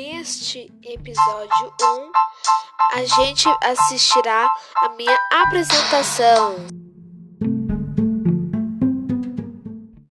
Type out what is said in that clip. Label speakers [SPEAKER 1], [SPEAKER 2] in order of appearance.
[SPEAKER 1] Neste episódio 1, a gente assistirá a minha apresentação.